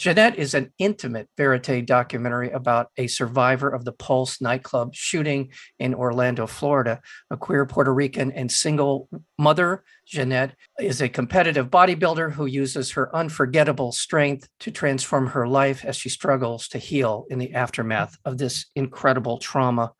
Jeanette is an intimate verite documentary about a survivor of the Pulse nightclub shooting in Orlando, Florida. A queer Puerto Rican and single mother, Jeanette is a competitive bodybuilder who uses her unforgettable strength to transform her life as she struggles to heal in the aftermath of this incredible trauma.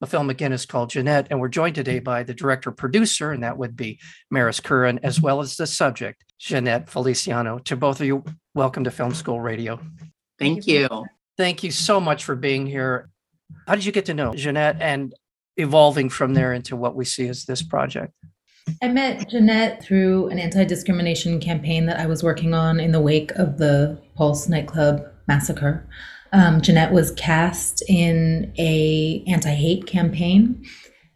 The film again is called Jeanette, and we're joined today by the director producer, and that would be Maris Curran, as well as the subject, Jeanette Feliciano. To both of you, welcome to Film School Radio. Thank you. Thank you so much for being here. How did you get to know Jeanette and evolving from there into what we see as this project? I met Jeanette through an anti discrimination campaign that I was working on in the wake of the Pulse nightclub massacre. Um, Jeanette was cast in a anti-hate campaign,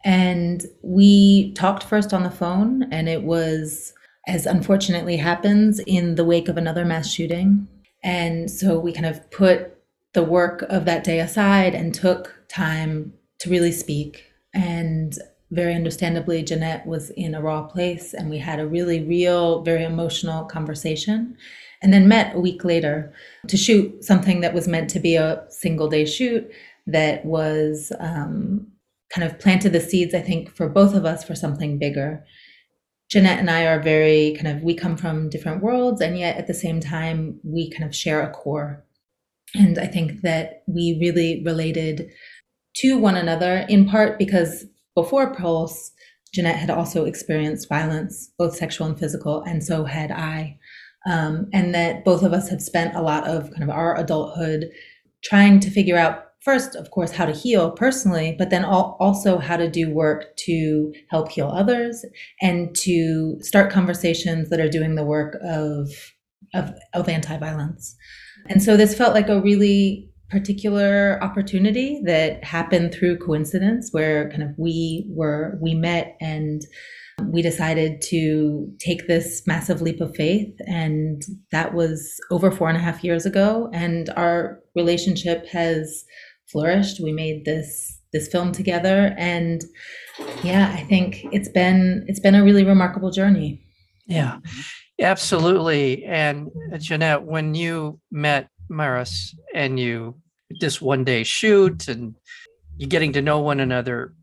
and we talked first on the phone, and it was as unfortunately happens in the wake of another mass shooting. And so we kind of put the work of that day aside and took time to really speak. And very understandably, Jeanette was in a raw place, and we had a really real, very emotional conversation and then met a week later to shoot something that was meant to be a single day shoot that was um, kind of planted the seeds, I think, for both of us for something bigger. Jeanette and I are very kind of, we come from different worlds, and yet at the same time, we kind of share a core. And I think that we really related to one another in part because before Pulse, Jeanette had also experienced violence, both sexual and physical, and so had I um, and that both of us had spent a lot of kind of our adulthood trying to figure out first of course how to heal personally but then also how to do work to help heal others and to start conversations that are doing the work of of, of anti-violence. And so this felt like a really particular opportunity that happened through coincidence where kind of we were we met and we decided to take this massive leap of faith. And that was over four and a half years ago. And our relationship has flourished. We made this this film together and yeah i think it's been it's been a really remarkable journey yeah absolutely and uh, jeanette when you met maris and you this one day shoot and you getting to know one another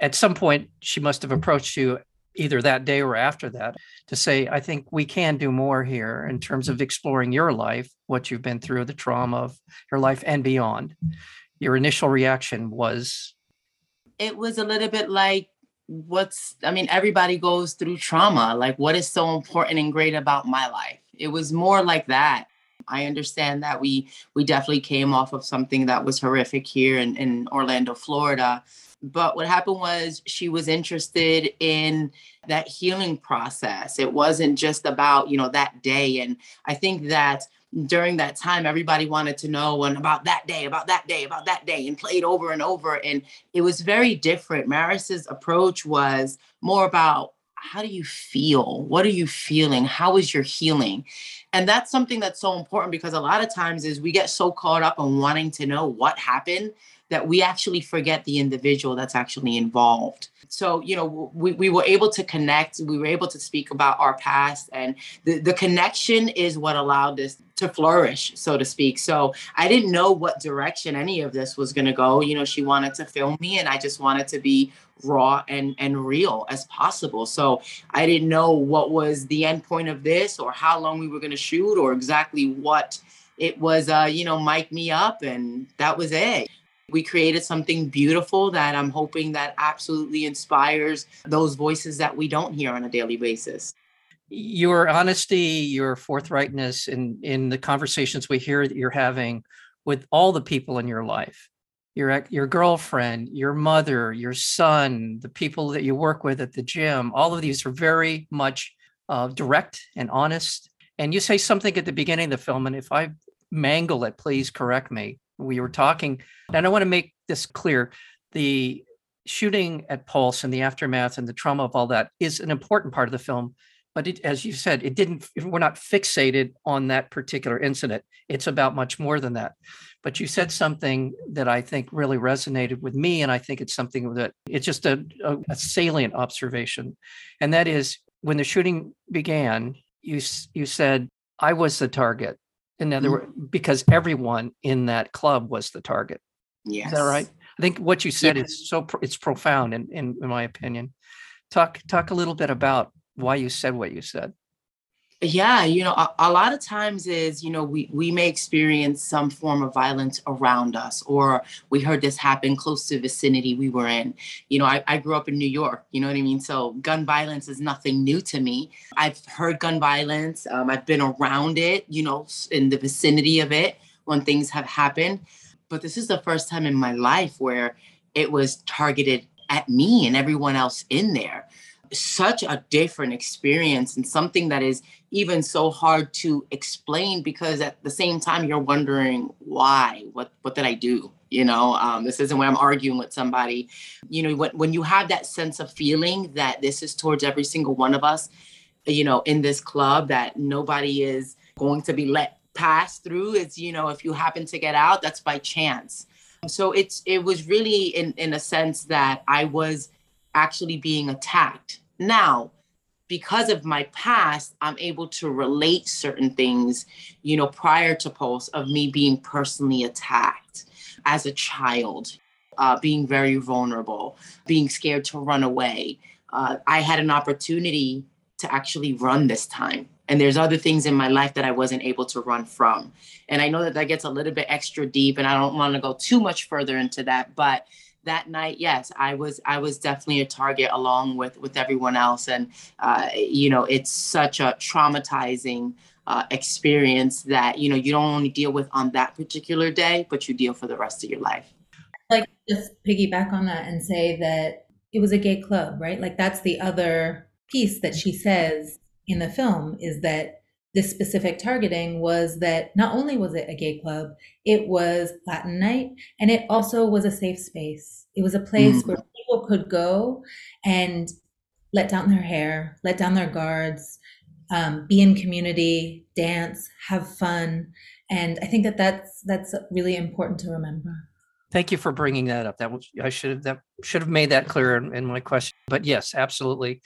at some point she must have approached you either that day or after that to say, I think we can do more here in terms of exploring your life, what you've been through, the trauma of your life and beyond. Your initial reaction was? It was a little bit like, what's, I mean, everybody goes through trauma. Like, what is so important and great about my life? It was more like that. I understand that we we definitely came off of something that was horrific here in, in Orlando, Florida but what happened was she was interested in that healing process. It wasn't just about, you know, that day. And I think that during that time, everybody wanted to know and about that day, about that day, about that day, and played over and over. And it was very different. Maris's approach was more about how do you feel? What are you feeling? How is your healing? And that's something that's so important because a lot of times is we get so caught up on wanting to know what happened that we actually forget the individual that's actually involved. So, you know, we, we were able to connect, we were able to speak about our past, and the, the connection is what allowed this to flourish, so to speak. So I didn't know what direction any of this was going to go. You know, she wanted to film me, and I just wanted to be raw and and real as possible so i didn't know what was the end point of this or how long we were going to shoot or exactly what it was uh you know mic me up and that was it we created something beautiful that I'm hoping that absolutely inspires those voices that we don't hear on a daily basis. Your honesty, your forthrightness in in the conversations we hear that you're having with all the people in your life. Your your girlfriend, your mother, your son, the people that you work with at the gym, all of these are very much uh, direct and honest. And you say something at the beginning of the film, and if I mangle it, please correct me we were talking, and I want to make this clear. The shooting at Pulse and the aftermath and the trauma of all that is an important part of the film. But it, as you said, it didn't, we're not fixated on that particular incident. It's about much more than that. But you said something that I think really resonated with me. And I think it's something that it's just a, a, a salient observation. And that is when the shooting began, you, you said, I was the target. In other Mm-hmm. words, because everyone in that club was the target. Yes. Is that right? I think what you said Yeah. is so pro- it's profound in, in in my opinion. Talk talk a little bit about why you said what you said. Yeah, you know, a, a lot of times is, you know, we we may experience some form of violence around us, or we heard this happen close to vicinity we were in. You know, I, I grew up in New York, you know what I mean? So gun violence is nothing new to me. I've heard gun violence, um, I've been around it, you know, in the vicinity of it when things have happened. But this is the first time in my life where it was targeted at me and everyone else in there. Such a different experience and something that is even so hard to explain because at the same time you're wondering why? What what did i do? You know um, this isn't where i'm arguing with somebody. You know when, when you have that sense of feeling that this is towards every single one of us you know in this club that nobody is going to be let pass through it's you know if you happen to get out that's by chance. So it's it was really in in a sense that i was actually being attacked now because of my past, I'm able to relate certain things, you know, prior to Pulse of me being personally attacked as a child, uh, being very vulnerable, being scared to run away. Uh, I had an opportunity to actually run this time. And there's other things in my life that I wasn't able to run from. And I know that that gets a little bit extra deep, and I don't want to go too much further into that. But that night, yes, I was I was definitely a target along with with everyone else, and uh, you know it's such a traumatizing uh, experience that you know you don't only deal with on that particular day, but you deal for the rest of your life. like just piggyback on that and say that it was a gay club, right? Like that's the other piece that she says in the film is that this specific targeting was that not only was it a gay club, it was Latin night and it also was a safe space. It was a place Mhm. where people could go and let down their hair, let down their guards, um, be in community, dance, have fun, and I think that that's that's really important to remember. Thank you for bringing that up. That was I should have that should have made that clear in, in my question. But yes, absolutely.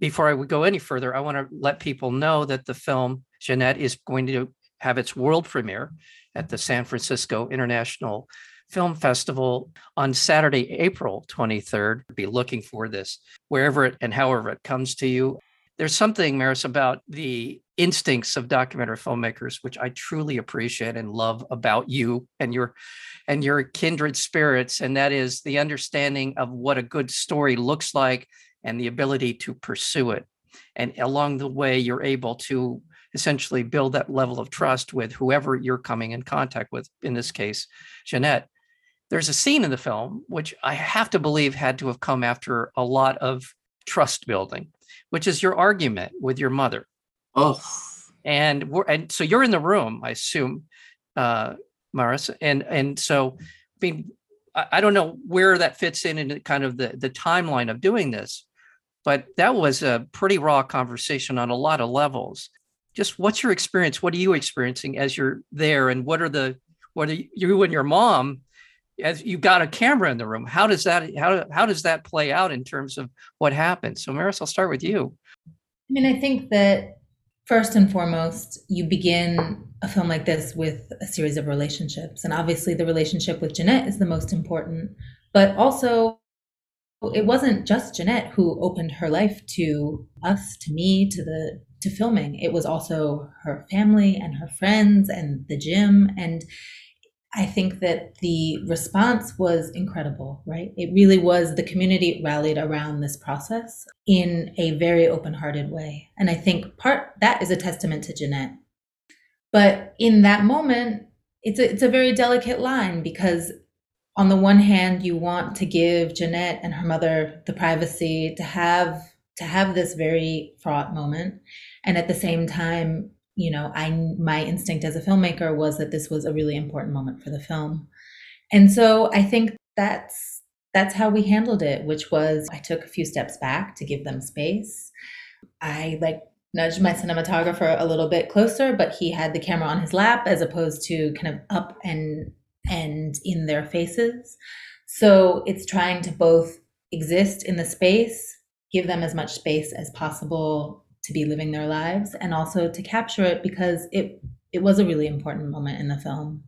Before I would go any further, I want to let people know that the film Jeanette is going to have its world premiere at the San Francisco International Film Festival on Saturday, April 23rd. Be looking for this wherever it and however it comes to you. There's something, Maris, about the instincts of documentary filmmakers, which I truly appreciate and love about you and your and your kindred spirits, and that is the understanding of what a good story looks like and the ability to pursue it. And along the way, you're able to essentially build that level of trust with whoever you're coming in contact with, in this case, Jeanette. There's a scene in the film which I have to believe had to have come after a lot of trust building, which is your argument with your mother. Oh, And we're and so you're in the room, I assume, uh, Maris. And and so I mean, I, I don't know where that fits in in kind of the the timeline of doing this, but that was a pretty raw conversation on a lot of levels. Just what's your experience? What are you experiencing as you're there? And what are the what are you and your mom as you've got a camera in the room? How does that how how does that play out in terms of what happened? So Maris, I'll start with you. I mean, I think that first and foremost, you begin a film like this with a series of relationships. And obviously, the relationship with Jeanette is the most important. But also, it wasn't just Jeanette who opened her life to us, to me, to the to filming. It was also her family and her friends and the gym. And I think that the response was incredible, right? It really was the community rallied around this process in a very open hearted way. And I think part that is a testament to Jeanette. But in that moment, it's a, it's a very delicate line because on the one hand, you want to give Jeanette and her mother the privacy to have to have this very fraught moment. And at the same time, you know, I my instinct as a filmmaker was that this was a really important moment for the film. And so I think that's that's how we handled it, which was I took a few steps back to give them space. I like nudged my cinematographer a little bit closer, but he had the camera on his lap as opposed to kind of up and and in their faces. So it's trying to both exist in the space, give them as much space as possible to be living their lives, and also to capture it because it it was a really important moment in the film.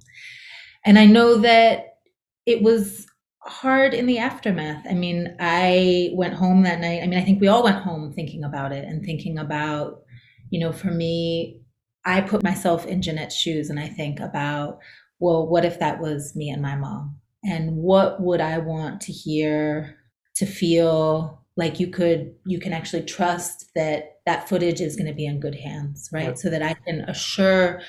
And I know that it was hard in the aftermath. I mean, I went home that night. I mean, I think we all went home thinking about it and thinking about, you know, for me, I put myself in Jeanette's shoes and I think about, well, what if that was me and my mom? And what would I want to hear, to feel like you could, you can actually trust that that footage is going to be in good hands, right? Yep. So that I can assure,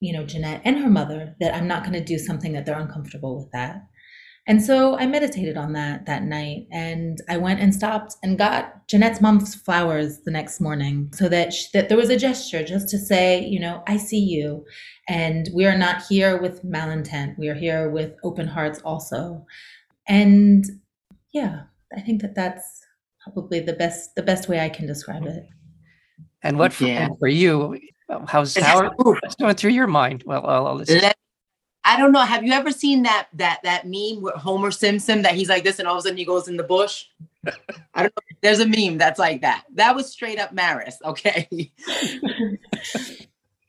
you know, Jeanette and her mother that I'm not going to do something that they're uncomfortable with that. And so I meditated on that that night and I went and stopped and got Jeanette's mom's flowers the next morning so that she, that there was a gesture just to say, you know, I see you and we are not here with malintent. We are here with open hearts also. And yeah, I think that that's probably the best the best way I can describe it. And what for, yeah. for you? Um, how's how what's going through your mind? Well, I'll, I'll Let I don't know. Have you ever seen that that that meme with Homer Simpson that he's like this and all of a sudden he goes in the bush? I don't know. There's a meme that's like that. That was straight up Maris, okay?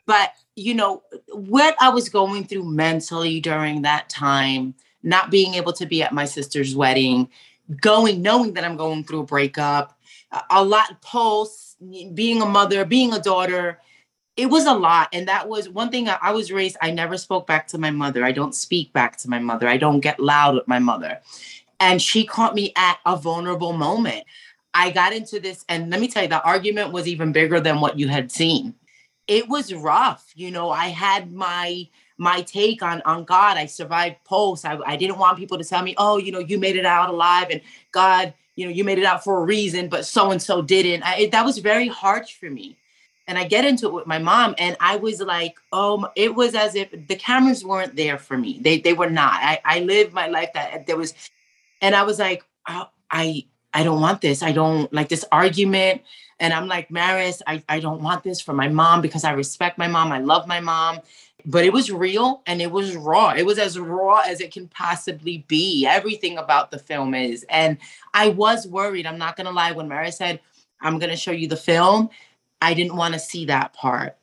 but you know what I was going through mentally during that time, not being able to be at my sister's wedding, going knowing that I'm going through a breakup, a lot Pulse, being a mother, being a daughter, it was a lot and that was one thing I, I, was raised i never spoke back to my mother. I don't speak back to my mother. I don't get loud with my mother. And she caught me at a vulnerable moment. I got into this and let me tell you the argument was even bigger than what you had seen. It was rough you know i had my my take on on god. I survived Pulse I, I didn't want people to tell me oh you know you made it out alive and god you know you made it out for a reason but so and so didn't. I, it, that was very hard for me and I get into it with my mom, and I was like, oh, it was as if the cameras weren't there for me. They they were not. I I lived my life that there was, and I was like, oh, I I don't want this. I don't like this argument. And I'm like, Maris, I, I don't want this for my mom because I respect my mom. I love my mom. But it was real and it was raw. It was as raw as it can possibly be. Everything about the film is. And I was worried. I'm not going to lie. When Maris said, I'm going to show you the film, I didn't want to see that part.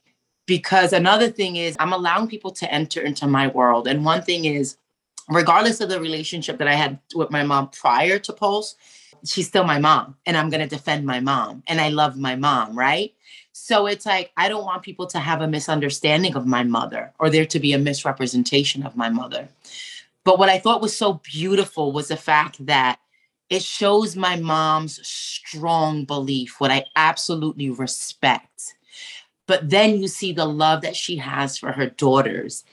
Because another thing is, I'm allowing people to enter into my world. And one thing is, regardless of the relationship that I had with my mom prior to Pulse, she's still my mom and I'm going to defend my mom and I love my mom, right? So it's like, I don't want people to have a misunderstanding of my mother or there to be a misrepresentation of my mother. But what I thought was so beautiful was the fact that it shows my mom's strong belief, what I absolutely respect. But then you see the love that she has for her daughters.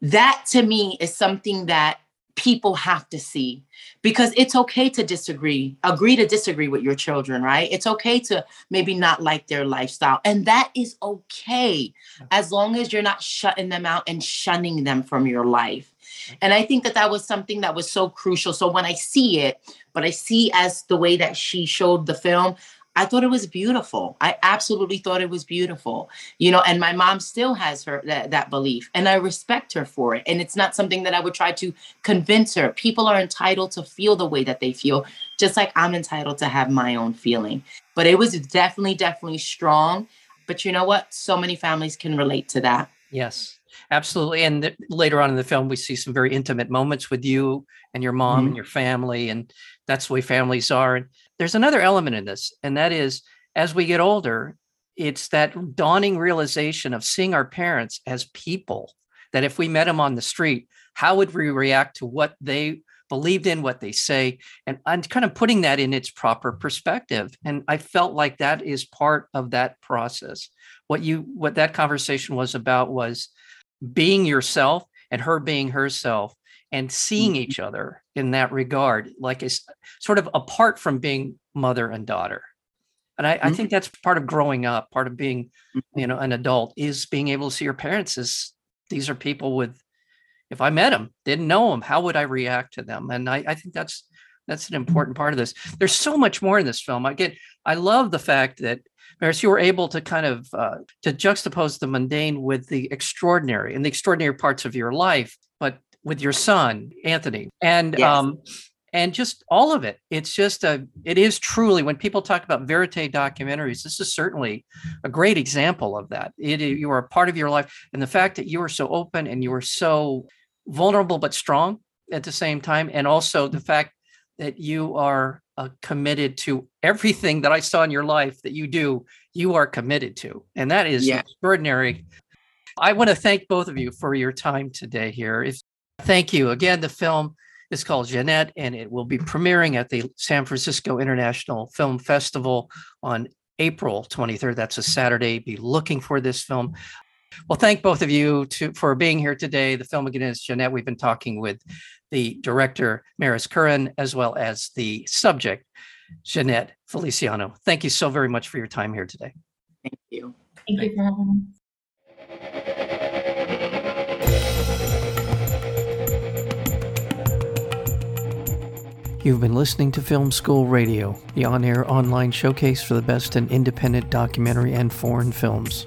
That to me is something that people have to see because it's okay to disagree, agree to disagree with your children, right? It's okay to maybe not like their lifestyle. And that is okay as long as you're not shutting them out and shunning them from your life. And I think that that was something that was so crucial. So when I see it, but I see as the way that she showed the film, I thought it was beautiful. I absolutely thought it was beautiful. You know, and my mom still has her that, that belief and I respect her for it. And it's not something that I would try to convince her. People are entitled to feel the way that they feel, just like I'm entitled to have my own feeling. But it was definitely definitely strong. But you know what? So many families can relate to that. Yes. Absolutely. And th- later on in the film, we see some very intimate moments with you and your mom mm-hmm. and your family. And that's the way families are. And there's another element in this, and that is as we get older, it's that dawning realization of seeing our parents as people that if we met them on the street, how would we react to what they believed in, what they say, and I'm kind of putting that in its proper perspective. And I felt like that is part of that process. What you what that conversation was about was being yourself and her being herself and seeing mm-hmm. each other in that regard, like it's sort of apart from being mother and daughter. And I, mm-hmm. I, think that's part of growing up, part of being, mm-hmm. you know, an adult is being able to see your parents as these are people with, if I met them, didn't know them, how would I react to them? And I, I think that's That's an important part of this. There's so much more in this film. I get, I love the fact that Maris, you were able to kind of uh, to juxtapose the mundane with the extraordinary and the extraordinary parts of your life, but with your son Anthony, and Yes. um, and just all of it. It's just a, it is truly when people talk about verite documentaries, this is certainly a great example of that. It you are a part of your life, and the fact that you are so open and you are so vulnerable but strong at the same time, and also the fact that you are uh, committed to everything that I saw in your life that you do, you are committed to. And that is Yeah. extraordinary. I want to thank both of you for your time today here. If, thank you. Again, the film is called Jeanette, and it will be premiering at the San Francisco International Film Festival on April 23rd. That's a Saturday. Be looking for this film. Well, thank both of you to, for being here today. The film again is Jeanette. We've been talking with the director, Maris Curran, as well as the subject, Jeanette Feliciano. Thank you so very much for your time here today. Thank you. Thank you for having us. You've been listening to Film School Radio, the on air online showcase for the best in independent documentary and foreign films.